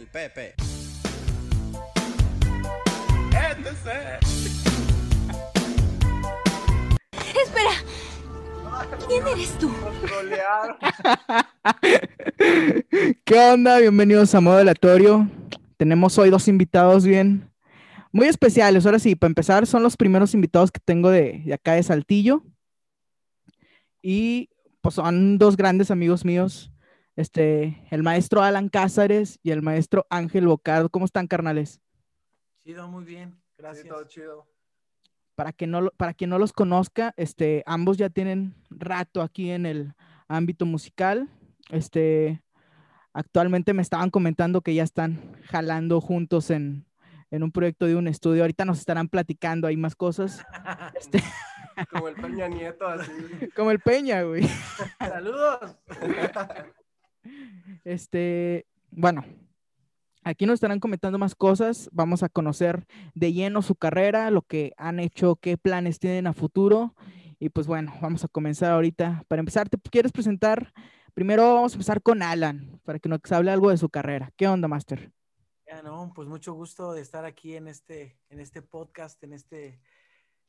el Pepe. Espera. ¿Quién eres tú? ¿Qué onda? Bienvenidos a Modo Aleatorio. Tenemos hoy dos invitados bien, muy especiales. Ahora sí, para empezar, son los primeros invitados que tengo de, de acá de Saltillo. Y pues son dos grandes amigos míos, este, el maestro Alan Cázares y el maestro Ángel Bocardo. ¿Cómo están, carnales? Chido, muy bien. Gracias. Sí, todo chido. Para, que no, para quien no los conozca, este, ambos ya tienen rato aquí en el ámbito musical. Este, actualmente me estaban comentando que ya están jalando juntos en, en un proyecto de un estudio. Ahorita nos estarán platicando ahí más cosas. Este, Como el Peña Nieto, así. como el Peña, güey. Saludos. Este, bueno, aquí nos estarán comentando más cosas. Vamos a conocer de lleno su carrera, lo que han hecho, qué planes tienen a futuro. Y pues bueno, vamos a comenzar ahorita. Para empezar, ¿te quieres presentar? Primero vamos a empezar con Alan, para que nos hable algo de su carrera. ¿Qué onda, Master? Ya no, pues mucho gusto de estar aquí en este, en este podcast, en este,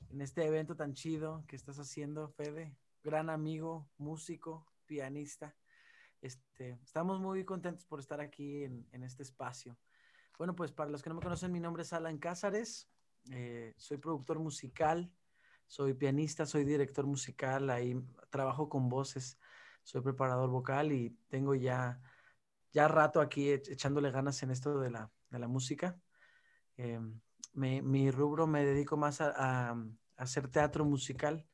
en este evento tan chido que estás haciendo, Fede. Gran amigo, músico, pianista. Este, estamos muy contentos por estar aquí en, este espacio. Bueno, pues para los que no me conocen, mi nombre es Alan Cázares. eh, soy productor musical, soy pianista, soy director musical. Ahí trabajo con voces, soy preparador vocal y tengo ya ya rato aquí ech- echándole ganas en esto de la, de la música. Me- mi rubro me dedico más a hacer teatro musical.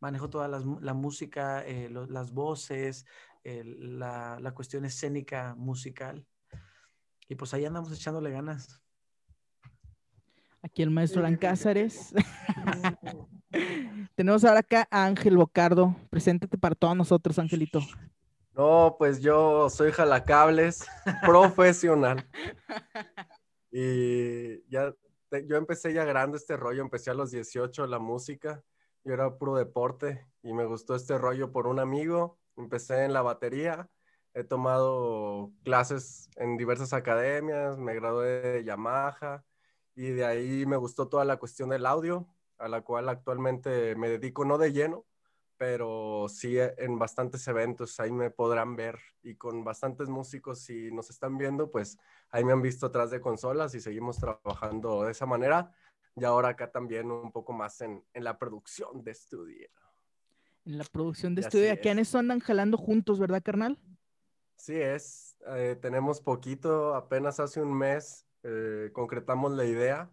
Manejo toda las la, música, eh, lo- las voces, la, la cuestión escénica musical. Y pues ahí andamos echándole ganas. Aquí el maestro Alan Cázares. Tenemos ahora acá a Ángel Bocardo. Preséntate para todos nosotros, Angelito. No, pues yo soy jalacables profesional. Y ya, te- yo empecé ya grande este rollo, empecé a los 18 la música. Yo era puro deporte y me gustó este rollo por un amigo. Empecé en la batería, he tomado clases en diversas academias, me gradué de Yamaha y de ahí me gustó toda la cuestión del audio, a la cual actualmente me dedico no de lleno, pero sí eh, en bastantes eventos, ahí me podrán ver y con bastantes músicos, si nos están viendo, pues ahí me han visto atrás de consolas y seguimos trabajando de esa manera. Y ahora acá también un poco más en, en la producción de estudio. En la producción de Y estudio, aquí en es. eso andan jalando juntos, ¿verdad, carnal? Sí es, eh, tenemos poquito, apenas hace un mes eh, concretamos la idea,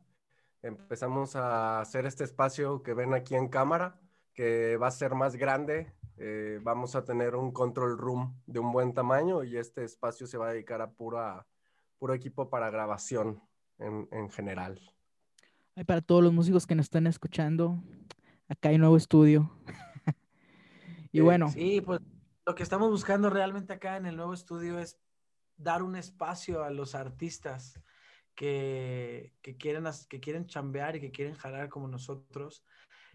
empezamos a hacer este espacio que ven aquí en cámara, que va a ser más grande, eh, vamos a tener un control room de un buen tamaño y este espacio se va a dedicar a pura, puro equipo para grabación en, en general. Ay, para todos los músicos que nos están escuchando, acá hay nuevo estudio. y Sí, bueno, Sí, pues lo que estamos buscando realmente acá en el nuevo estudio es dar un espacio a los artistas que, que quieren, que quieren chambear y que quieren jalar como nosotros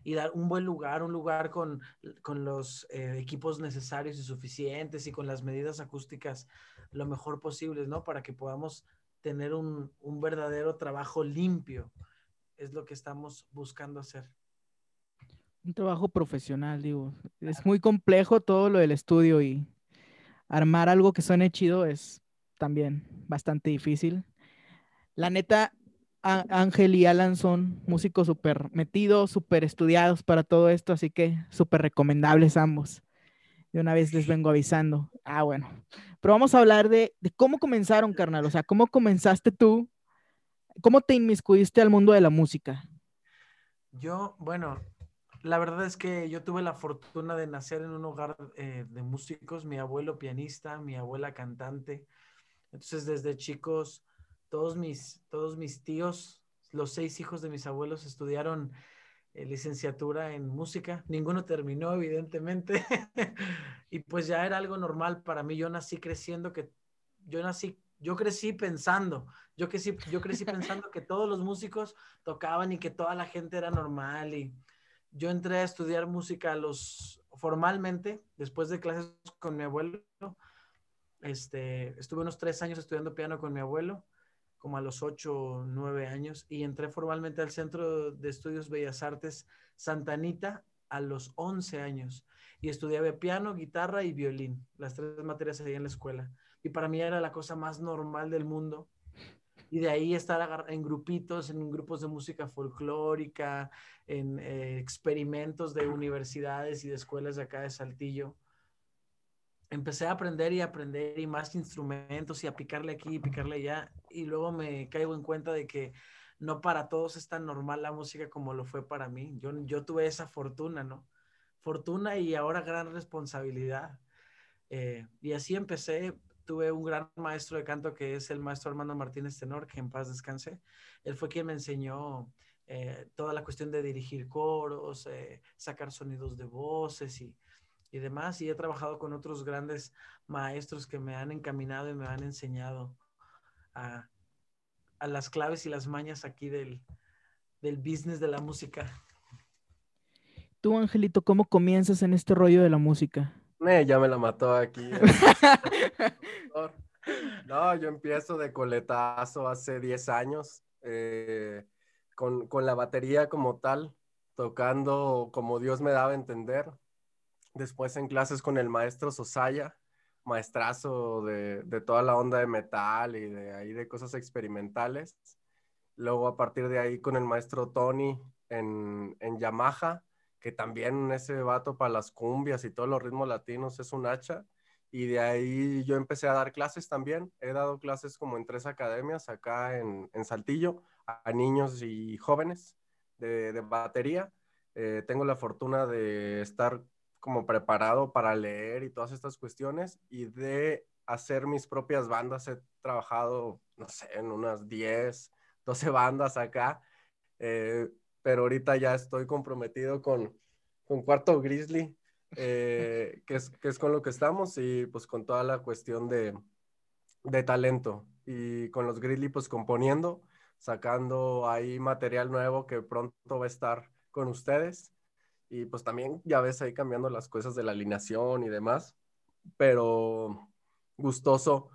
y dar un buen lugar, un lugar con, con los eh, equipos necesarios y suficientes y con las medidas acústicas lo mejor posibles, ¿no? Para que podamos tener un, un verdadero trabajo limpio. Es lo que estamos buscando hacer. un trabajo profesional, digo. Es muy complejo todo lo del estudio y armar algo que suene chido es también bastante difícil. La neta, Ángel y Alan son músicos súper metidos, súper estudiados para todo esto, así que súper recomendables ambos. De una vez les vengo avisando. Ah, bueno. Pero vamos a hablar de, de cómo comenzaron, carnal. O sea, cómo comenzaste tú, cómo te inmiscuiste al mundo de la música. Yo, bueno, la verdad es que yo tuve la fortuna de nacer en un hogar eh, de músicos, mi abuelo pianista, mi abuela cantante. Entonces, desde chicos, todos mis, todos mis tíos, los seis hijos de mis abuelos estudiaron eh, licenciatura en música. Ninguno terminó, evidentemente. y pues ya era algo normal para mí. Yo nací creciendo que yo nací, yo crecí pensando, yo crecí, yo crecí pensando que todos los músicos tocaban y que toda la gente era normal y yo entré a estudiar música formalmente después de clases con mi abuelo Este, estuve unos tres años estudiando piano con mi abuelo, como a los ocho nueve años, y entré formalmente al Centro de Estudios Bellas Artes Santa Anita a los 11 años. Y estudiaba piano, guitarra y violín, las tres materias ahí en la escuela. Y para mí era la cosa más normal del mundo. Y de ahí estar en grupitos, en grupos de música folclórica, en eh, experimentos de universidades y de escuelas de acá de Saltillo empecé a aprender y aprender y más instrumentos y a picarle aquí y picarle allá. Y luego me caigo en cuenta de que no para todos es tan normal la música como lo fue para mí. Yo, yo tuve esa fortuna, ¿no? Fortuna y ahora gran responsabilidad. Eh, y así empecé. Tuve un gran maestro de canto que es el maestro Armando Martínez Tenor, que en paz descanse. Él fue quien me enseñó eh, toda la cuestión de dirigir coros, eh, sacar sonidos de voces y, y demás. Y he trabajado con otros grandes maestros que me han encaminado y me han enseñado a, las claves y las mañas aquí del, del business de la música. Tú, Angelito, ¿cómo comienzas en este rollo de la música? Ya me la mató aquí. no, yo empiezo de coletazo hace 10 años, eh, con, con la batería como tal, tocando como Dios me daba a entender. Después en clases con el maestro Sosaya, maestrazo de, toda la onda de metal y de ahí de cosas experimentales. Luego a partir de ahí con el maestro Tony en, en Yamaha, que también ese vato para las cumbias y todos los ritmos latinos es un hacha. Y de ahí yo empecé a dar clases también. He dado clases como en tres academias acá en, Saltillo a niños y jóvenes de, batería. Eh, tengo la fortuna de estar como preparado para leer y todas estas cuestiones y de hacer mis propias bandas. He trabajado, no sé, en unas 10, 12 bandas acá, eh, pero ahorita ya estoy comprometido con, con Cuarto Grizzly, eh, que, es, que es con lo que estamos y pues con toda la cuestión de, de talento y con los Grizzly pues componiendo, sacando ahí material nuevo que pronto va a estar con ustedes y pues también ya ves ahí cambiando las cosas de la alineación y demás, pero gustoso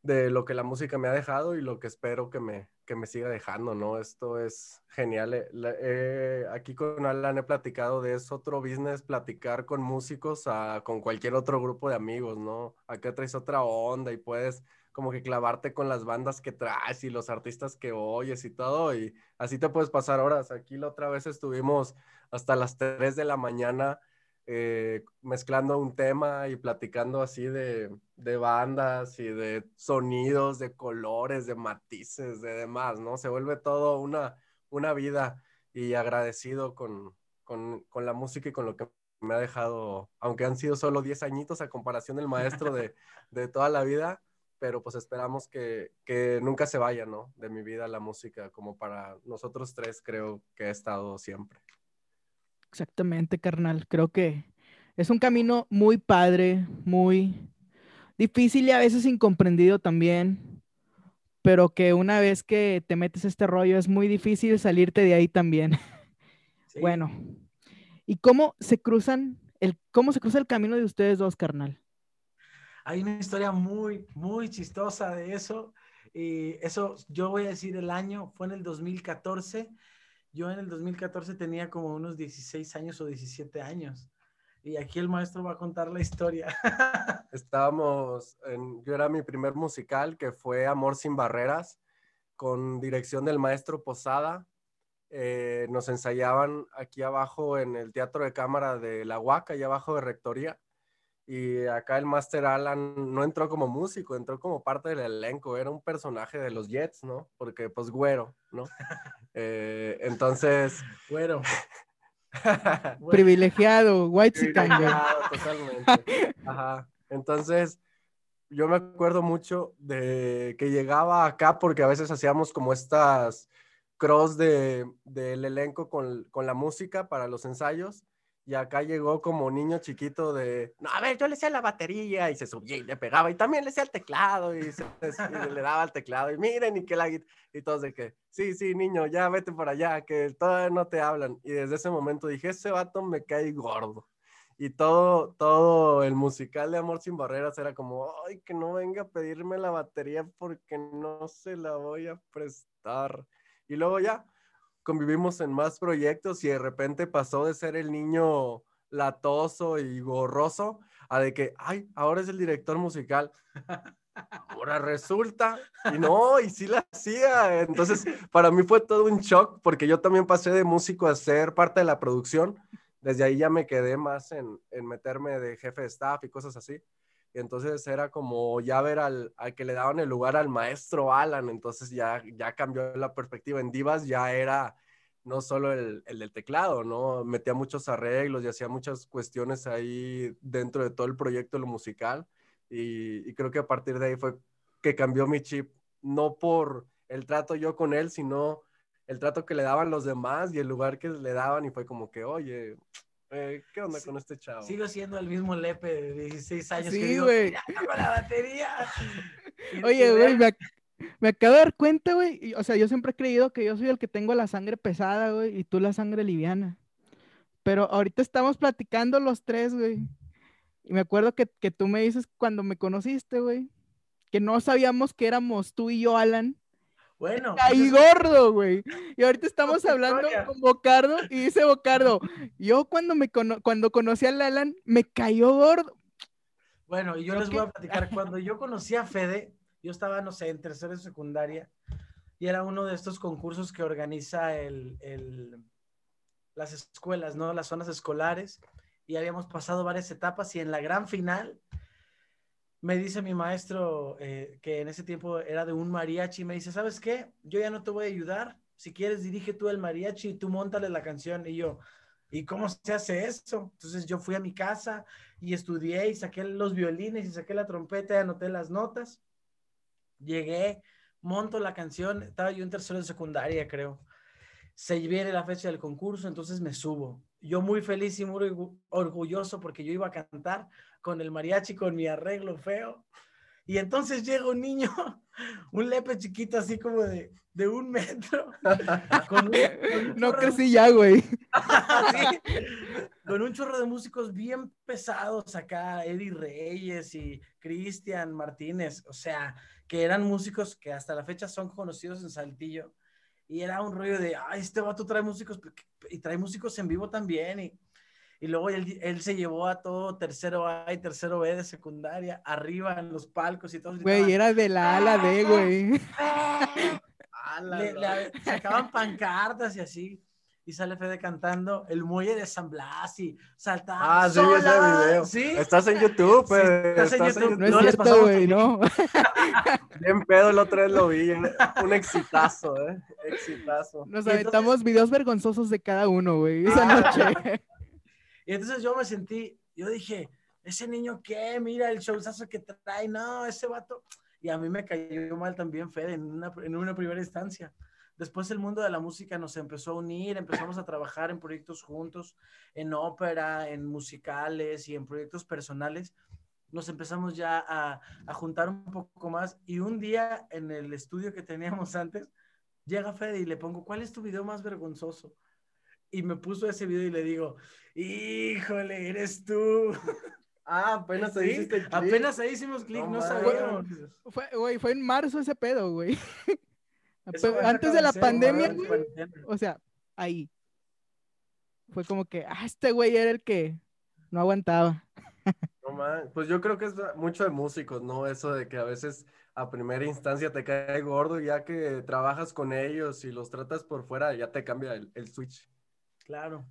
de lo que la música me ha dejado y lo que espero que me, que me siga dejando, ¿no? Esto es genial. Eh, eh, aquí con Alan he platicado de es otro business, platicar con músicos con cualquier otro grupo de amigos, ¿no? Acá traes otra onda y puedes como que clavarte con las bandas que traes y los artistas que oyes y todo, y así te puedes pasar horas. Aquí la otra vez estuvimos hasta las 3 de la mañana eh, mezclando un tema y platicando así de, de, bandas y de sonidos, de colores, de matices, de demás, ¿no? Se vuelve todo una, una vida y agradecido con, con, con la música y con lo que me ha dejado, aunque han sido solo 10 añitos a comparación del maestro de, de toda la vida, pero pues esperamos que, que, nunca se vaya, ¿no? De mi vida la música, como para nosotros tres creo que ha estado siempre. Exactamente, carnal. Creo que es un camino muy padre, muy difícil y a veces incomprendido también, pero que una vez que te metes este rollo es muy difícil salirte de ahí también. Bueno, ¿y cómo se cruzan el cómo se cruza el camino de ustedes dos, carnal? Hay una historia muy, muy chistosa de eso. Y eso, yo voy a decir el año, fue en el 2014. Yo en el 2014 tenía como unos 16 años o 17 años. Y aquí el maestro va a contar la historia. Estábamos, yo era mi primer musical que fue Amor sin Barreras, con dirección del maestro Posada. Eh, nos ensayaban aquí abajo en el Teatro de Cámara de La Huaca, allá abajo de Rectoría y acá el Master Alan no entró como músico, entró como parte del elenco, era un personaje de los Jets, ¿no? Porque pues güero, ¿no? Eh, entonces... Güero. Privilegiado, white Privilegiado, totalmente. Ajá. Entonces, yo me acuerdo mucho de que llegaba acá porque a veces hacíamos como estas cross de, del elenco con, con la música para los ensayos y acá llegó como niño chiquito de, no, a ver, yo le hacía la batería y se subía y le pegaba y también le hacía el teclado y, le daba el teclado y miren y que la y todos de que, sí, sí, niño, ya vete por allá, que todavía no te hablan. Y desde ese momento dije, ese vato me cae gordo. Y todo, todo el musical de Amor sin Barreras era como, ay, que no venga a pedirme la batería porque no se la voy a prestar. Y luego ya convivimos en más proyectos y de repente pasó de ser el niño latoso y gorroso a de que, ay, ahora es el director musical. Ahora resulta, y no, y sí la hacía. Entonces, para mí fue todo un shock porque yo también pasé de músico a ser parte de la producción. Desde ahí ya me quedé más en, en meterme de jefe de staff y cosas así. Entonces era como ya ver al, al, que le daban el lugar al maestro Alan. Entonces ya, ya cambió la perspectiva. En Divas ya era no solo el, el, del teclado, ¿no? Metía muchos arreglos y hacía muchas cuestiones ahí dentro de todo el proyecto lo musical. Y, y, creo que a partir de ahí fue que cambió mi chip, no por el trato yo con él, sino el trato que le daban los demás y el lugar que le daban y fue como que, oye, eh, ¿qué onda Sí, con este chavo? Sigo siendo el mismo Lepe de 16 años. Sí, que digo, güey. "Ya con la batería. Oye, güey, me, ac- me acabo de dar cuenta, güey. O sea, yo siempre he creído que yo soy el que tengo la sangre pesada, güey, y tú la sangre liviana. Pero ahorita estamos platicando los tres, güey. Y me acuerdo que, que tú me dices cuando me conociste, güey, que no sabíamos que éramos tú y yo, Alan. Bueno, Ahí gordo, güey. Y ahorita estamos hablando historia. con Bocardo y dice Bocardo, yo cuando me cono- cuando conocí al Alan me cayó gordo. Bueno, y yo les voy a platicar. Cuando yo conocí a Fede, yo estaba, no sé, en tercero de secundaria, y era uno de estos concursos que organiza el, el- las escuelas, ¿no? Las zonas escolares, y habíamos pasado varias etapas, y en la gran final me dice mi maestro, eh, que en ese tiempo era de un mariachi, me dice, ¿sabes qué? Yo ya no te voy a ayudar, si quieres dirige tú el mariachi y tú montale la canción, y yo... ¿Y cómo se hace eso? Entonces yo fui a mi casa, y estudié y saqué los violines y saqué la trompeta y anoté las notas. Llegué, monto la canción, estaba yo en tercero de secundaria, creo. Se viene la fecha del concurso, entonces me subo. Yo muy feliz y muy orgu- orgulloso porque yo iba a cantar con el mariachi, con mi arreglo feo. Y entonces llega un niño, un lepe chiquito así como de, de un metro. con un- con un No chorro de crecí ya, güey. Sí, con un chorro de músicos bien pesados acá, Eddie Reyes y Cristian Martínez, o sea, que eran músicos que hasta la fecha son conocidos en Saltillo. Y era un rollo de, ay, este vato trae músicos y trae músicos en vivo también. Y, y luego él, él se llevó a todo tercero A y tercero B de secundaria, arriba en los palcos y todo. Güey, era de la ala D, güey. le, le sacaban pancartas y así. Y sale Fede cantando el muelle de San Blas y saltando. Ah, sí, vi ese video. Sí. Estás en YouTube, Sí, eh, estás en estás en YouTube. No es No les cierto, güey, no. Bien pedo, el otro vez lo vi. Un, un exitazo, ¿eh? Exitazo. Nos entonces- aventamos videos vergonzosos de cada uno, güey, esa noche. Y entonces yo me sentí, yo dije, ese niño qué, mira el showzazo que trae, no, ese vato. Y a mí me cayó mal también Fede en una, en una primera instancia. Después el mundo de la música nos empezó a unir, empezamos a trabajar en proyectos juntos, en ópera, en musicales y en proyectos personales. Nos empezamos ya a, a juntar un poco más y un día en el estudio que teníamos antes, llega Fede y le pongo, ¿cuál es tu video más vergonzoso? Y me puso ese video y le digo, híjole, eres tú. Ah, apenas Sí, hiciste el clip. apenas ahí hicimos clic, No no, sabíamos. Fue, güey, fue en marzo ese pedo, güey. Antes de la pandemia, güey. O sea, ahí. Fue como que, ah, este güey era el que no aguantaba. No man, pues yo creo que es mucho de músicos, ¿no? Eso de que a veces a primera instancia te cae gordo y ya que trabajas con ellos y los tratas por fuera, ya te cambia el, el switch. Claro.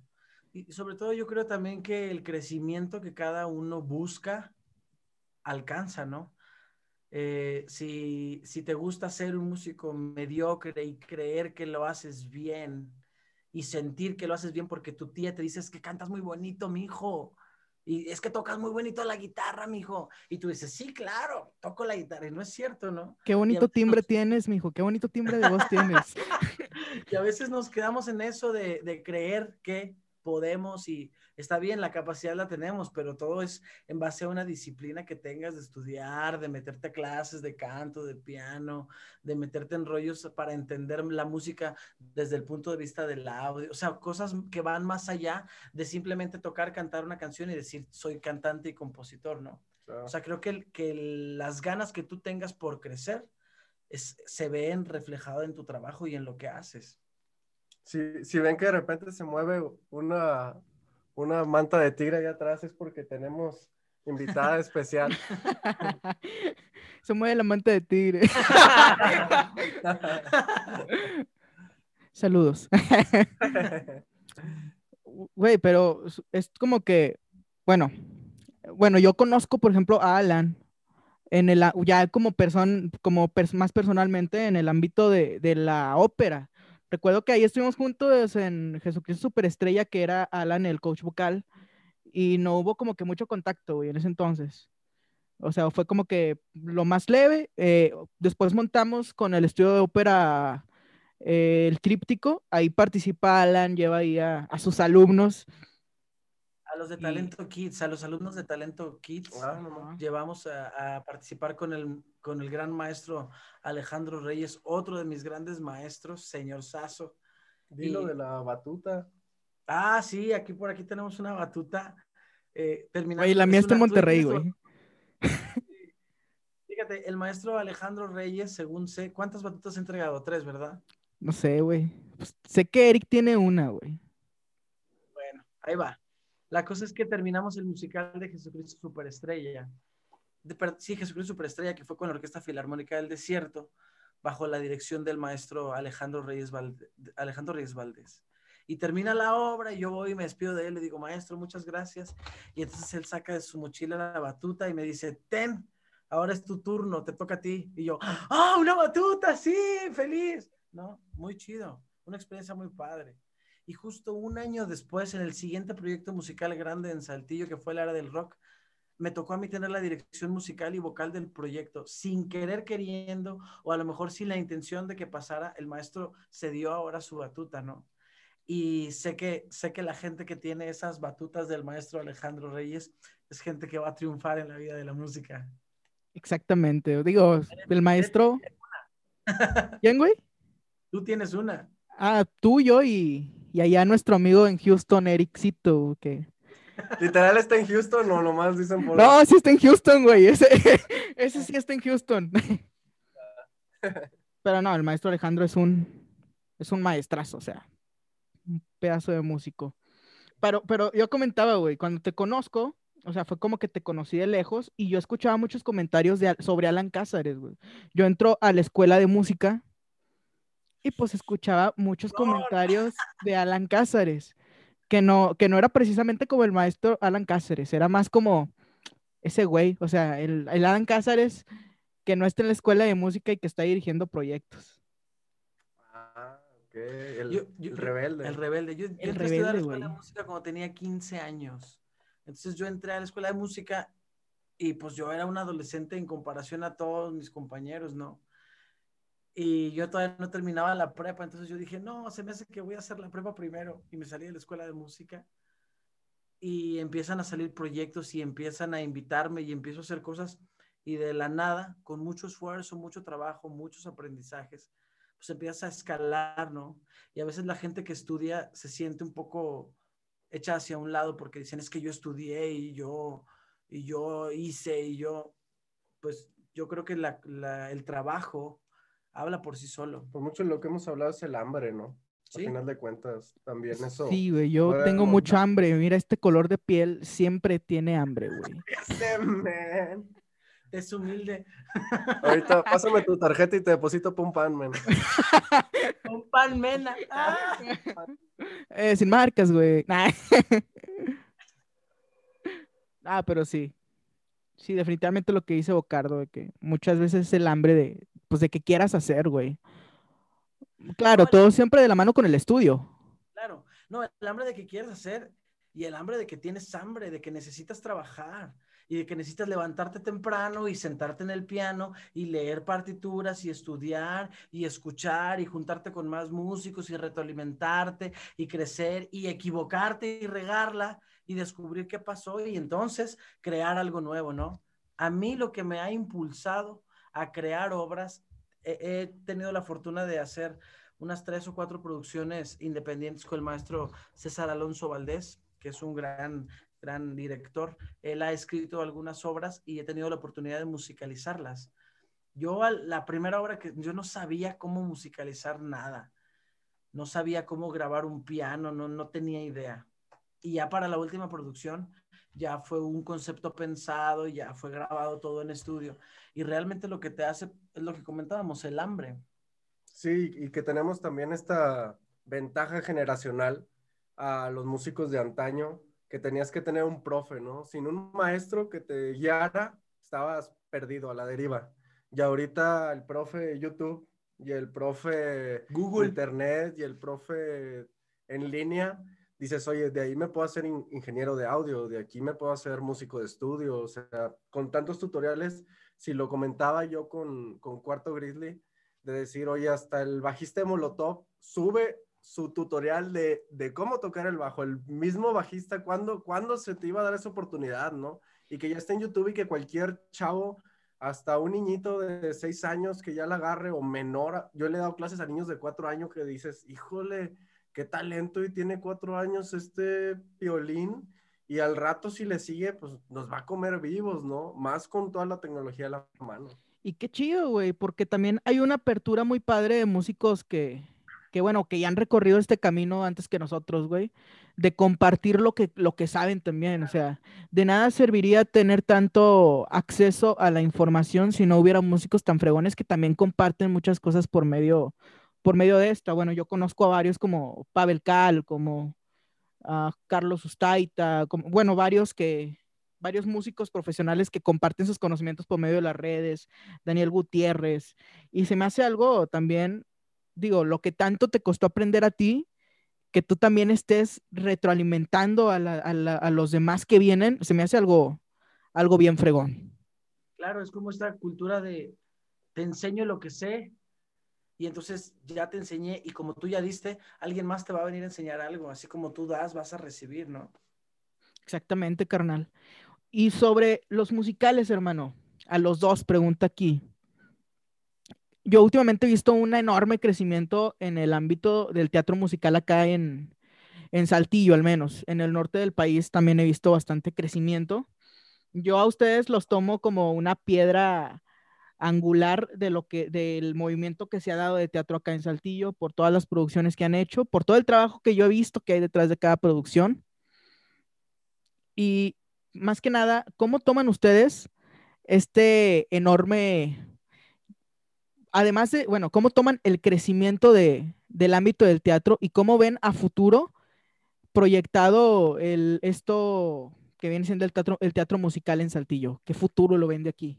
Y sobre todo yo creo también que el crecimiento que cada uno busca alcanza, ¿no? Eh, si, si te gusta ser un músico mediocre y creer que lo haces bien y sentir que lo haces bien porque tu tía te dice "Es que cantas muy bonito, mijo, y es que tocas muy bonito la guitarra, mijo, y tú dices, sí, claro, toco la guitarra, y no es cierto, ¿no? Qué bonito veces timbre tienes, mijo. Qué bonito timbre de voz tienes. Y a veces nos quedamos en eso de, de creer que podemos y está bien, la capacidad la tenemos, pero todo es en base a una disciplina que tengas de estudiar, de meterte a clases de canto, de piano, de meterte en rollos para entender la música desde el punto de vista del audio, o sea, cosas que van más allá de simplemente tocar, cantar una canción y decir soy cantante y compositor, ¿no? Claro. O sea, creo que, que las ganas que tú tengas por crecer es, se ven reflejadas en tu trabajo y en lo que haces. Si, si ven que de repente se mueve una, una manta de tigre allá atrás es porque tenemos invitada especial. Se mueve la manta de tigre. Saludos. Güey, pero es- como que, bueno, bueno, yo conozco, por ejemplo, a Alan en el, ya como persona, como pers- más personalmente en el ámbito de, de la ópera. Recuerdo que ahí estuvimos juntos en Jesucristo Superestrella, que era Alan, el coach vocal, y no hubo como que mucho contacto, güey, en ese entonces. O sea, fue como que lo más leve. eh, después montamos con el estudio de ópera eh, el tríptico. Ahí participa Alan, lleva ahí a, a sus alumnos. A los de Y- Talento Kids, a los alumnos de Talento Kids, Ah, no llevamos a, a participar con el, con el gran maestro Alejandro Reyes, otro de mis grandes maestros, señor Sasso. Dilo Y- de la batuta. Ah, sí, aquí por aquí tenemos una batuta. Eh, terminando, Güey, la mía está en Monterrey, güey. Fíjate, el maestro Alejandro Reyes, según sé, ¿cuántas batutas ha entregado? Tres, ¿verdad? No sé, güey. Pues, sé que Eric tiene una, güey. Bueno, ahí va. La cosa es que terminamos el musical de Jesucristo Superestrella. De, sí, Jesucristo Superestrella, que fue con la Orquesta Filarmónica del Desierto, bajo la dirección del maestro Alejandro Reyes, Valde- Alejandro Reyes Valdés. Y termina la obra y yo voy y me despido de él, le digo, maestro, muchas gracias. Y entonces él saca de su mochila la batuta y me dice, ten, ahora es tu turno, te toca a ti. Y yo, ¡ah, una batuta! Sí, feliz. No, muy chido, una experiencia muy padre. Y justo un año después, en el siguiente proyecto musical grande en Saltillo, que fue el área del rock, me tocó a mí tener la dirección musical y vocal del proyecto, sin querer queriendo, o a lo mejor sin la intención de que pasara, el maestro se dio ahora su batuta, ¿no? Y sé que, sé que la gente que tiene esas batutas del maestro Alejandro Reyes es gente que va a triunfar en la vida de la música. Exactamente. Digo, el maestro. ¿Quién, güey? Tú tienes una. Ah, tú, yo y, y allá nuestro amigo en Houston, Ericito, que... Literal está en Houston o nomás dicen por No, sí está en Houston, güey. Ese, ese sí está en Houston. Pero no, el maestro Alejandro es un, es un maestrazo, o sea, un pedazo de músico. Pero, pero yo comentaba, güey, cuando te conozco, o sea, fue como que te conocí de lejos y yo escuchaba muchos comentarios de, sobre Alan Cázares, güey. Yo entro a la escuela de música y pues escuchaba muchos comentarios de Alan Cázares, que no, que no era precisamente como el maestro Alan Cázares, era más como ese güey, o sea, el, el Alan Cázares que no está en la escuela de música y que está dirigiendo proyectos. Ah, ok. El, Yo- yo- el yo- rebelde. El rebelde. Yo, yo El entré a estudiar a la escuela de música cuando tenía 15 años. Entonces yo entré a la escuela de música y pues yo era un adolescente en comparación a todos mis compañeros, ¿no? Y yo todavía no terminaba la prepa, entonces yo dije, no, se me hace que voy a hacer la prepa primero. Y me salí de la escuela de música y empiezan a salir proyectos y empiezan a invitarme y empiezo a hacer cosas y de la nada, con mucho esfuerzo, mucho trabajo, muchos aprendizajes, pues empiezas a escalar, ¿no? Y a veces la gente que estudia se siente un poco hecha hacia un lado porque dicen, es que yo estudié y yo, y yo hice y yo, pues yo creo que el trabajo habla por sí solo. Por mucho lo que hemos hablado es el hambre, ¿no? ¿sí? Al final de cuentas, también eso. Sí, güey, yo tengo mucho dar- hambre. Mira, este color de piel siempre tiene hambre, güey. Man. Es humilde. Ahorita pásame tu tarjeta y te deposito por un pan, man. Un pan mena. ¡Ah! Eh, sin marcas, güey. Nah. Ah, pero sí. Sí, definitivamente lo que dice Bocardo, de que muchas veces es el hambre de, pues, de que quieras hacer, güey. Claro, No, todo siempre de la mano con el estudio. Claro, no, el hambre de que quieres hacer y el hambre de que tienes hambre, de que necesitas trabajar y de que necesitas levantarte temprano y sentarte en el piano y leer partituras y estudiar y escuchar y juntarte con más músicos y retroalimentarte y crecer y equivocarte y regarla y descubrir qué pasó y entonces crear algo nuevo, ¿no? A mí lo que me ha impulsado a crear obras, he, tenido la fortuna de hacer unas tres o cuatro producciones independientes con el maestro César Alonso Valdés, que es un gran, gran director. Él ha escrito algunas obras y he tenido la oportunidad de musicalizarlas. Yo, la primera obra que yo no sabía cómo musicalizar nada, no sabía cómo grabar un piano, no, no tenía idea y ya para la última producción ya fue un concepto pensado, ya fue grabado todo en estudio. Y realmente lo que te hace es lo que comentábamos, el hambre. Sí, y que tenemos también esta ventaja generacional a los músicos de antaño, que tenías que tener un profe, ¿no? Sin un maestro que te guiara, estabas perdido a la deriva. Y ahorita el profe YouTube y el profe Google Internet y el profe en línea dices, oye, de ahí me puedo hacer ingeniero de audio, de aquí me puedo hacer músico de estudio, o sea, con tantos tutoriales, si lo comentaba yo con, con Cuarto Grizzly, de decir, oye, hasta el bajista de Molotov sube su tutorial de, de cómo tocar el bajo, el mismo bajista, ¿cuándo, ¿cuándo se te iba a dar esa oportunidad, no? Y que ya está en YouTube y que cualquier chavo, hasta un niñito de seis años que ya la agarre o menor, yo le he dado clases a niños de cuatro años que dices, híjole, qué talento y tiene cuatro años este violín y al rato si le sigue, pues nos va a comer vivos, ¿no? Más con toda la tecnología a la mano. Y qué chido, güey, porque también hay una apertura muy padre de músicos que, que bueno, que ya han recorrido este camino antes que nosotros, güey, de compartir lo que, lo que saben también. O sea, de nada serviría tener tanto acceso a la información si no hubiera músicos tan fregones que también comparten muchas cosas por medio, por medio de esta. Bueno, yo conozco a varios como Pavel Cal, como a Carlos Ustaita, como, bueno, varios que, varios músicos profesionales que comparten sus conocimientos por medio de las redes, Daniel Gutiérrez, y se me hace algo también, digo, lo que tanto te costó aprender a ti, que tú también estés retroalimentando a, a los demás que vienen, se me hace algo, algo bien fregón. Claro, es como esta cultura de te enseño lo que sé, y entonces ya te enseñé y como tú ya diste, alguien más te va a venir a enseñar algo, así como tú das, vas a recibir, ¿no? Exactamente, carnal. Y sobre los musicales, hermano, a los dos, pregunta aquí. Yo últimamente he visto un enorme crecimiento en el ámbito del teatro musical acá en, en Saltillo, al menos. En el norte del país también he visto bastante crecimiento. Yo a ustedes los tomo como una piedra angular de lo que del movimiento que se ha dado de teatro acá en Saltillo, por todas las producciones que han hecho, por todo el trabajo que yo he visto que hay detrás de cada producción. Y más que nada, ¿cómo toman ustedes este enorme además de, bueno, cómo toman el crecimiento de, del ámbito del teatro y cómo ven a futuro proyectado el, esto que viene siendo el teatro, el teatro musical en Saltillo? ¿Qué futuro lo ven de aquí?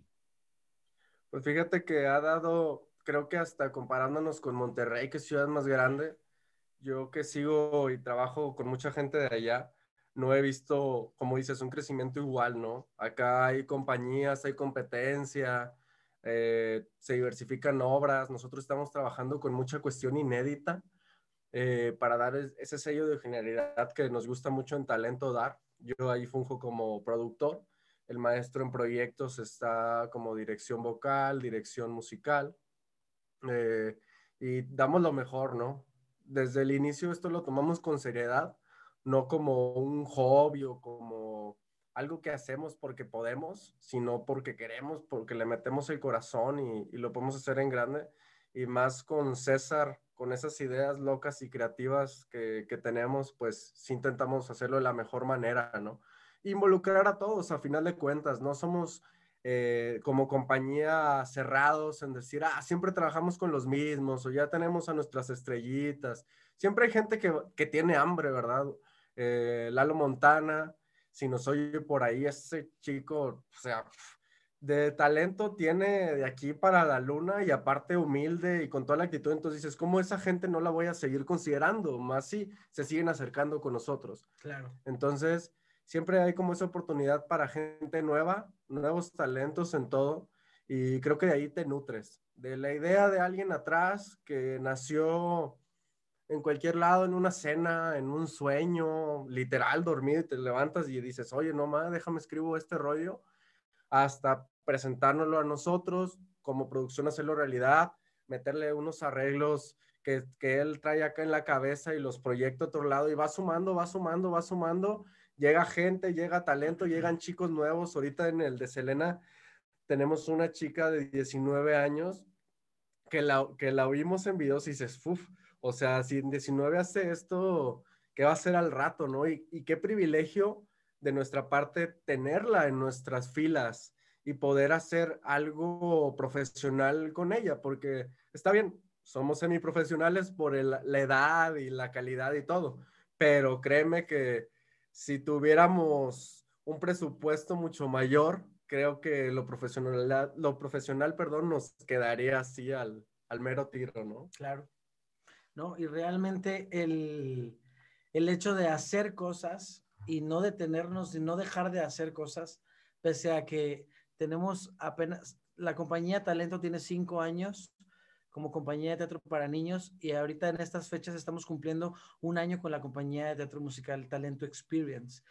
Pues fíjate que ha dado, creo que hasta comparándonos con Monterrey, que es ciudad más grande, yo que sigo y trabajo con mucha gente de allá, no he visto, como dices, un crecimiento igual, ¿no? Acá hay compañías, hay competencia, eh, se diversifican obras, nosotros estamos trabajando con mucha cuestión inédita eh, para dar ese sello de generalidad que nos gusta mucho en talento dar. Yo ahí funjo como productor el maestro en proyectos está como dirección vocal, dirección musical, eh, y damos lo mejor, ¿no? Desde el inicio esto lo tomamos con seriedad, no como un hobby o como algo que hacemos porque podemos, sino porque queremos, porque le metemos el corazón y, lo podemos hacer en grande. Y más con César, con esas ideas locas y creativas que, que tenemos, pues sí intentamos hacerlo de la mejor manera, ¿no? Involucrar a todos a final de cuentas, no somos eh, como compañía cerrados en decir, ah, siempre trabajamos con los mismos o ya tenemos a nuestras estrellitas. Siempre hay gente que, que tiene hambre, ¿verdad? Eh, Lalo Montana, si nos oye por ahí, ese chico, o sea, de talento tiene de aquí para la luna y aparte humilde y con toda la actitud, entonces dices, ¿cómo esa gente no la voy a seguir considerando? Más si se siguen acercando con nosotros. Claro. Entonces, siempre hay como esa oportunidad para gente nueva, nuevos talentos en todo. Y creo que de ahí te nutres, de la idea de alguien atrás que nació en cualquier lado, en una cena, en un sueño, literal, dormido y te levantas y dices, oye, no más, déjame escribo este rollo, hasta presentárnoslo a nosotros, como producción hacerlo realidad, meterle unos arreglos que, que él trae acá en la cabeza y los proyecta a otro lado y va sumando, va sumando, va sumando, llega gente, llega talento, llegan chicos nuevos, ahorita en el de Selena tenemos una chica de 19 años que la, que la oímos en videos y dices, uff, o sea, si en 19 hace esto, ¿qué va a hacer al rato, no? Y, qué privilegio de nuestra parte tenerla en nuestras filas y poder hacer algo profesional con ella, porque está bien, somos semiprofesionales por la edad y la calidad y todo, pero créeme que si tuviéramos un presupuesto mucho mayor, creo que lo profesional, lo profesional, perdón, nos quedaría así al, al mero tiro, ¿no? Claro. ¿no? Y realmente el, hecho de hacer cosas y no detenernos y no dejar de hacer cosas, pese a que tenemos apenas, la compañía Talento tiene cinco años como compañía de teatro para niños y ahorita en estas fechas estamos cumpliendo un año con la compañía de teatro musical Talento Experience.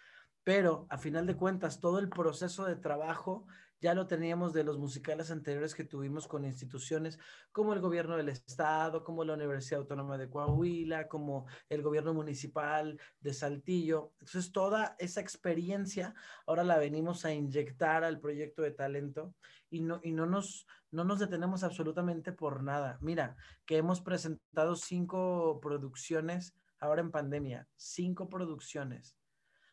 Pero a final de cuentas, todo el proceso de trabajo ya lo teníamos de los musicales anteriores que tuvimos con instituciones como el gobierno del estado, como la Universidad Autónoma de Coahuila, como el gobierno municipal de Saltillo. Entonces, toda esa experiencia ahora la venimos a inyectar al proyecto de talento y no, y no, nos, no nos detenemos absolutamente por nada. Mira, que hemos presentado cinco producciones ahora en pandemia, cinco producciones.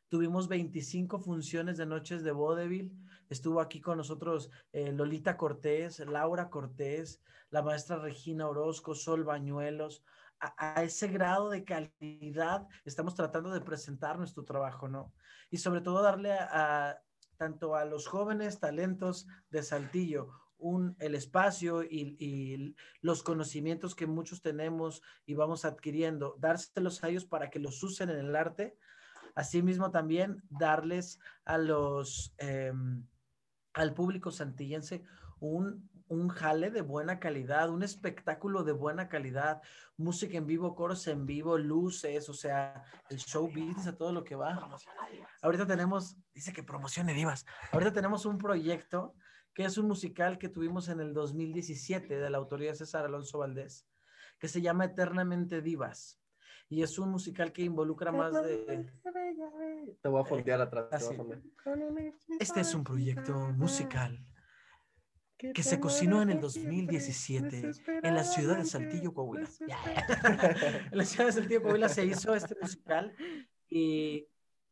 Tuvimos 25 funciones de noches de vodevil Estuvo aquí con nosotros eh, Lolita Cortés, Laura Cortés, la maestra Regina Orozco, Sol Bañuelos. A, ese grado de calidad estamos tratando de presentar nuestro trabajo, ¿no? Y sobre todo darle a, tanto a los jóvenes talentos de Saltillo un, el espacio y, los conocimientos que muchos tenemos y vamos adquiriendo, dárselos a ellos para que los usen en el arte. Asimismo, también darles a los, em, al público santillense un, un jale de buena calidad, un espectáculo de buena calidad, música en vivo, coros en vivo, luces, o sea, el show business, a todo lo que va. Ahorita tenemos, dice que promocione divas, ahorita tenemos un proyecto que es un musical que tuvimos en el 2017 de la autoría César Alonso Valdés, que se llama Eternamente Divas. Y es un musical que involucra más de... Te voy a fondear atrás. Este es un proyecto musical que se cocinó en el 2017 en la ciudad de Saltillo, Coahuila. en la ciudad de Saltillo, Coahuila se hizo este musical y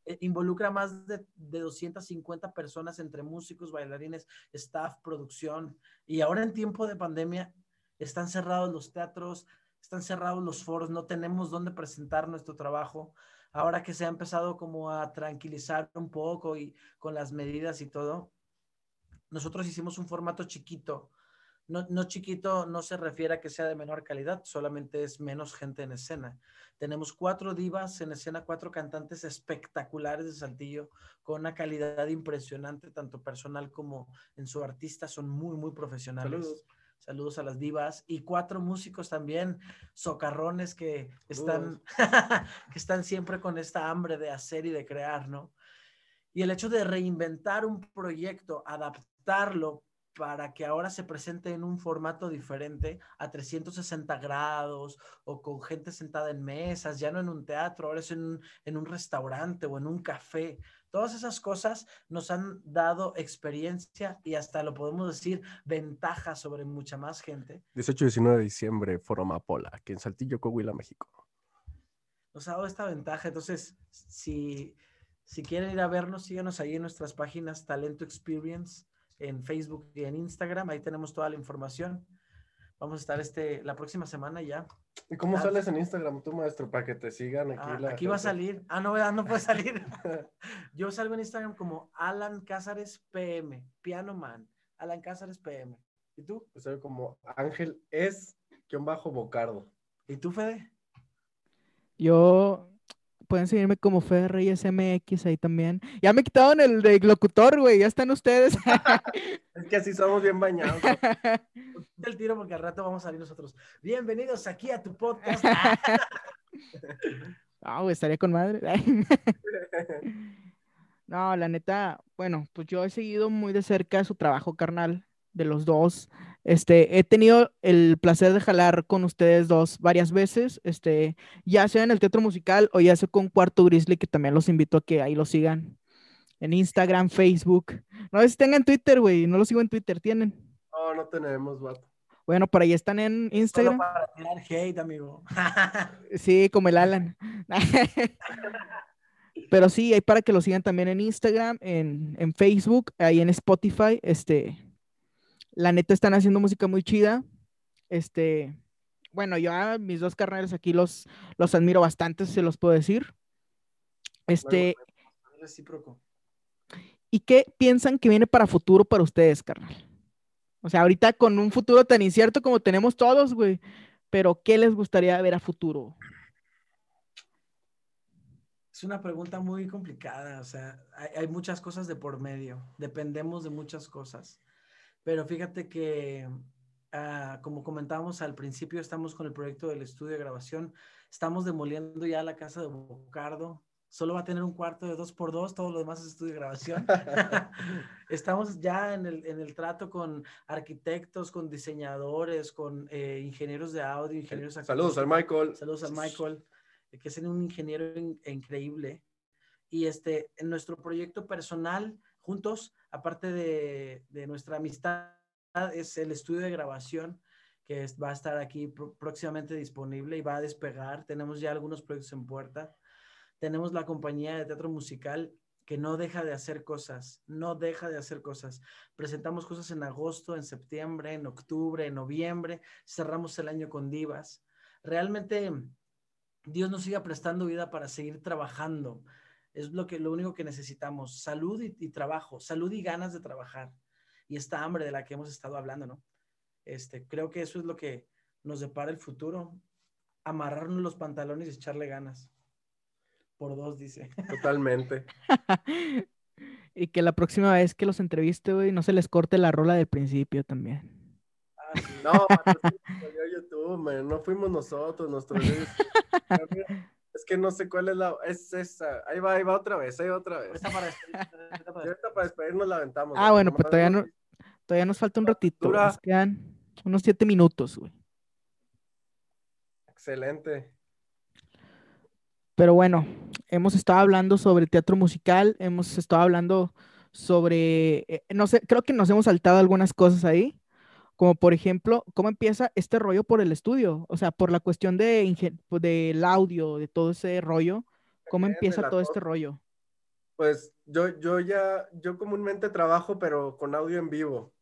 eh, involucra más de, de, 250 personas entre músicos, bailarines, staff, producción. Y ahora en tiempo de pandemia están cerrados los teatros, están cerrados los foros, no tenemos dónde presentar nuestro trabajo. Ahora que se ha empezado como a tranquilizar un poco y con las medidas y todo, nosotros hicimos un formato chiquito. No, no chiquito no se refiere a que sea de menor calidad, solamente es menos gente en escena. Tenemos cuatro divas en escena, cuatro cantantes espectaculares de Saltillo, con una calidad impresionante, tanto personal como en su artista, son muy, muy profesionales. Saludos a las divas y cuatro músicos también, socarrones que están, que están siempre con esta hambre de hacer y de crear, ¿no? Y el hecho de reinventar un proyecto, adaptarlo para que ahora se presente en un formato diferente, a 360 grados o con gente sentada en mesas, ya no en un teatro, ahora es en en un restaurante o en un café. Todas esas cosas nos han dado experiencia y hasta lo podemos decir, ventaja sobre mucha más gente. 18 y 19 de diciembre, Foro Mapola, aquí en Saltillo, Coahuila, México. Nos ha dado esta ventaja. Entonces, si, si quieren ir a vernos, síganos ahí en nuestras páginas Talento Experience en Facebook y en Instagram. Ahí tenemos toda la información. Vamos a estar este, la próxima semana ya. ¿Y cómo sales en Instagram tú, maestro, para que te sigan aquí? Ah, aquí va a salir. Ah, no, no puede salir. Yo salgo en Instagram como Alan Cázares PM, Piano Man. Alan Cázares PM. ¿Y tú? Yo soy como Ángel es guion bajo Bocardo. ¿Y tú, Fede? Yo pueden seguirme como Fede Reyes MX ahí también. Ya me quitaron el de locutor, güey, ya están ustedes. Es que así somos bien bañados. El tiro porque al rato vamos a salir nosotros. Bienvenidos aquí a tu podcast. Ah, güey, estaría con madre. No, la neta, bueno, pues yo he seguido muy de cerca su trabajo carnal de los dos. Este, he tenido el placer de jalar con ustedes dos varias veces, este, ya sea en el teatro musical o ya sea con Cuarto Grizzly, que también los invito a que ahí lo sigan en Instagram, Facebook. No sé si tengan Twitter, güey, no lo sigo en Twitter, ¿tienen? No, no tenemos, vato. Bueno, por ahí están en Solo Instagram. para tirar hate, amigo. Sí, como el Alan. Pero sí, hay para que lo sigan también en Instagram, en, en Facebook, ahí en Spotify. Este, la neta están haciendo música muy chida. Este, bueno, yo a mis dos carnales aquí los, los admiro bastante, se los puedo decir. Este, recíproco. ¿y qué piensan que viene para futuro para ustedes, carnal? O sea, ahorita con un futuro tan incierto como tenemos todos, güey. Pero, ¿qué les gustaría ver a futuro? Es una pregunta muy complicada, o sea, hay, hay muchas cosas de por medio, dependemos de muchas cosas, pero fíjate que, ah, como comentábamos al principio, estamos con el proyecto del estudio de grabación, estamos demoliendo ya la casa de Bocardo, solo va a tener un cuarto de dos por dos, todo lo demás es estudio de grabación. estamos ya en el, en el trato con arquitectos, con diseñadores, con eh, ingenieros de audio, ingenieros Saludos al. Michael. Saludos al Michael, eh, que es un ingeniero in- increíble. Y este, en nuestro proyecto personal, juntos, aparte de, nuestra amistad, es el estudio de grabación que va a estar aquí pró- próximamente disponible y va a despegar. Tenemos ya algunos proyectos en puerta. Tenemos la compañía de teatro musical que no deja de hacer cosas, no deja de hacer cosas. Presentamos cosas en agosto, en septiembre, en octubre, en noviembre, cerramos el año con divas. Realmente Dios nos siga prestando vida para seguir trabajando. Es lo, que, lo único que necesitamos, salud y, y trabajo, salud y ganas de trabajar. Y esta hambre de la que hemos estado hablando, ¿no? Este, creo que eso es lo que nos depara el futuro. Amarrarnos los pantalones y echarle ganas. Por dos, dice. Totalmente. y que la próxima vez que los entreviste, güey, no se les corte la rola del principio también. Ah, sí. No, salió YouTube, man, no fuimos nosotros, nuestros. Es que no sé cuál es la. Es esa. Ahí va, ahí va otra vez, ahí va otra vez. Esta para despedirnos la aventamos. Ah, bueno, pues todavía no- no, todavía nos falta un ratito. Dura. Nos quedan unos siete minutos, güey. Excelente. Pero bueno, hemos estado hablando sobre teatro musical, hemos estado hablando sobre, eh, no sé, creo que nos hemos saltado algunas cosas ahí, como por ejemplo, cómo empieza este rollo por el estudio, o sea, por la cuestión de pues, del audio, de todo ese rollo, cómo empieza todo este rollo. Pues yo, yo ya, yo comúnmente trabajo, pero con audio en vivo.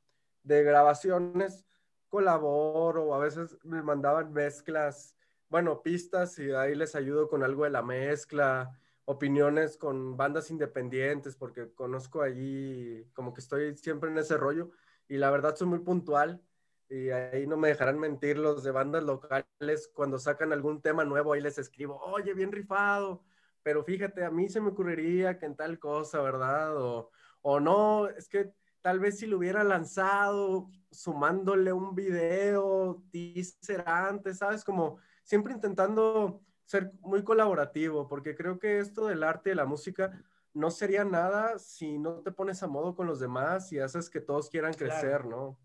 De grabaciones, colaboro, a veces me mandaban mezclas, bueno, pistas, y ahí les ayudo con algo de la mezcla, opiniones con bandas independientes, porque conozco allí, como que estoy siempre en ese rollo, y la verdad soy muy puntual, y ahí no me dejarán mentir los de bandas locales, cuando sacan algún tema nuevo, ahí les escribo, oye, bien rifado pero fíjate, a mí se me ocurriría que en tal cosa, ¿verdad? O, o no, es que tal vez si lo hubiera lanzado sumándole un video, teaser antes, ¿sabes? Como siempre intentando ser muy colaborativo, porque creo que esto del arte y la música no sería nada si no te pones a modo con los demás y haces que todos quieran Claro. crecer, ¿no?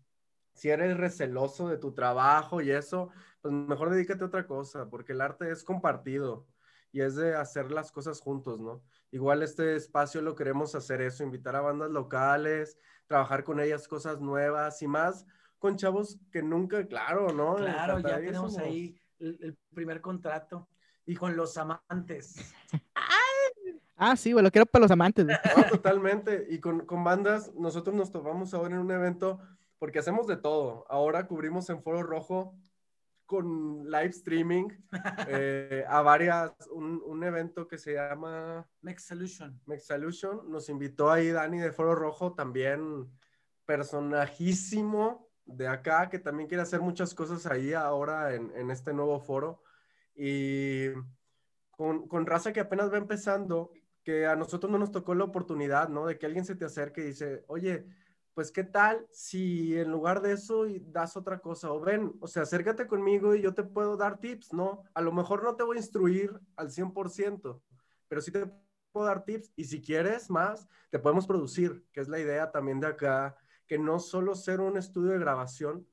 Si eres receloso de tu trabajo y eso, pues mejor dedícate a otra cosa, porque el arte es compartido y es de hacer las cosas juntos, ¿no? Igual este espacio lo queremos hacer eso, invitar a bandas locales, trabajar con ellas cosas nuevas y más con chavos que nunca, claro, ¿no? Claro, ya tenemos ahí el, el primer contrato. Y con los amantes. Ah, sí, güey, lo quiero para los amantes. güey. No, totalmente. Y con, con bandas, nosotros nos tomamos ahora en un evento porque hacemos de todo. Ahora cubrimos en Foro Rojo con live streaming eh, a varias, un, un evento que se llama Next Solution. Mexalusion. Nos invitó ahí Dani de Foro Rojo, también personajísimo de acá, que también quiere hacer muchas cosas ahí ahora en, en este nuevo foro. Y con, con raza que apenas va empezando, que a nosotros no nos tocó la oportunidad, ¿no? De que alguien se te acerque y dice, oye, pues qué tal si en lugar de eso das otra cosa, o ven, o sea, acércate conmigo y yo te puedo dar tips, ¿no? A lo mejor no te voy a instruir al 100%, pero sí te puedo dar tips y si quieres más, te podemos producir, que es la idea también de acá, que no solo ser un estudio de grabación,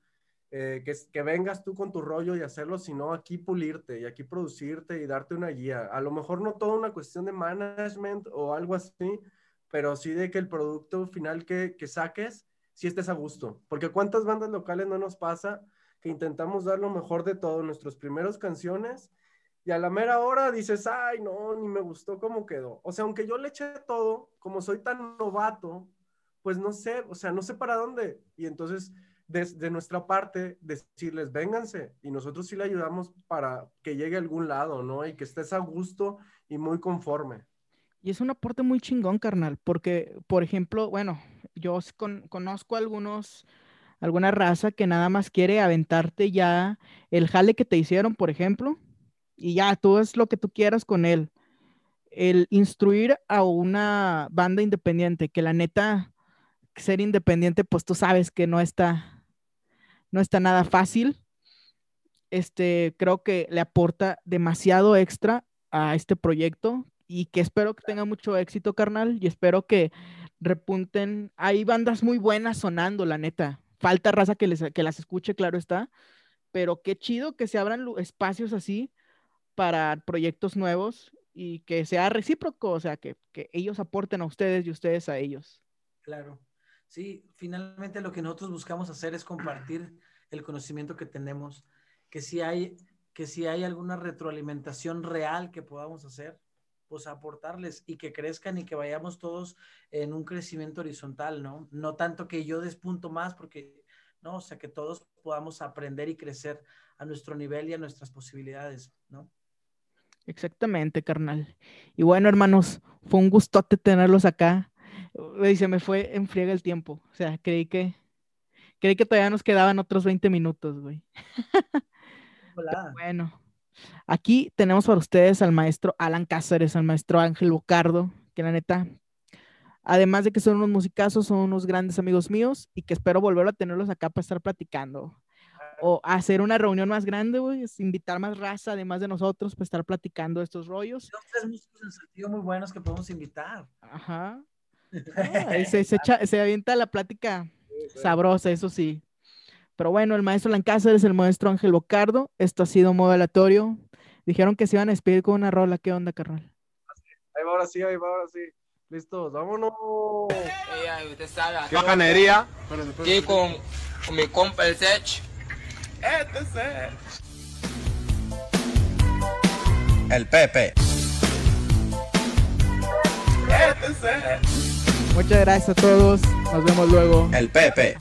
eh, que, vengas tú con tu rollo y hacerlo, sino aquí pulirte y aquí producirte y darte una guía. A lo mejor no toda una cuestión de management o algo así, pero sí de que el producto final que, que saques, sí estés a gusto. Porque cuántas bandas locales no nos pasa que intentamos dar lo mejor de todo, nuestras primeras canciones, y a la mera hora dices, ay, no, ni me gustó cómo quedó. O sea, aunque yo le eché todo, como soy tan novato, pues no sé, o sea, no sé para dónde. Y entonces desde nuestra parte decirles, vénganse y nosotros sí le ayudamos para que llegue a algún lado, ¿no? Y que estés a gusto y muy conforme. Y es un aporte muy chingón, carnal, porque, por ejemplo, bueno, yo con, conozco algunos, alguna raza que nada más quiere aventarte ya el jale que te hicieron, por ejemplo, y ya tú es lo que tú quieras con él. El instruir a una banda independiente, que la neta, ser independiente, pues tú sabes que no está, no está nada fácil. Este, creo que le aporta demasiado extra a este proyecto y que espero que tenga mucho éxito, carnal, y espero que repunten. Hay bandas muy buenas sonando, la neta. Falta raza que, les, que las escuche, claro está, pero qué chido que se abran espacios así para proyectos nuevos y que sea recíproco, o sea, que, que ellos aporten a ustedes y ustedes a ellos. Claro. Sí, finalmente lo que nosotros buscamos hacer es compartir el conocimiento que tenemos, que si hay, que si hay alguna retroalimentación real que podamos hacer, pues aportarles y que crezcan y que vayamos todos en un crecimiento horizontal, ¿no? No tanto que yo despunto más, porque, no, o sea, que todos podamos aprender y crecer a nuestro nivel y a nuestras posibilidades, ¿no? Exactamente, carnal. Y bueno, hermanos, fue un gustote tenerlos acá. Y se me fue en friega el tiempo. O sea, creí que creí que todavía nos quedaban otros 20 minutos, güey. bueno, aquí tenemos para ustedes al maestro Alan Cáceres, al maestro Ángel Bocardo, que la neta, además de que son unos musicazos, son unos grandes amigos míos y que espero volver a tenerlos acá para estar platicando. O hacer una reunión más grande, güey, invitar más raza, además de nosotros, para estar platicando estos rollos. Son tres músicos en sentido muy buenos que podemos invitar. Ajá. se, se, avienta la plática sabrosa, eso sí. Pero bueno, el maestro Lancaster es el maestro Ángel Bocardo. Esto ha sido modo aleatorio. Dijeron que se iban a despedir con una rola. ¿Qué onda, carnal? Ahí va, ahora sí, ahí va, ahora sí. Listos, vámonos. Qué bacanería. Aquí con, con, mi compa el Sech. Este Sech. El Pepe. Muchas gracias a todos. Nos vemos luego. El Pepe.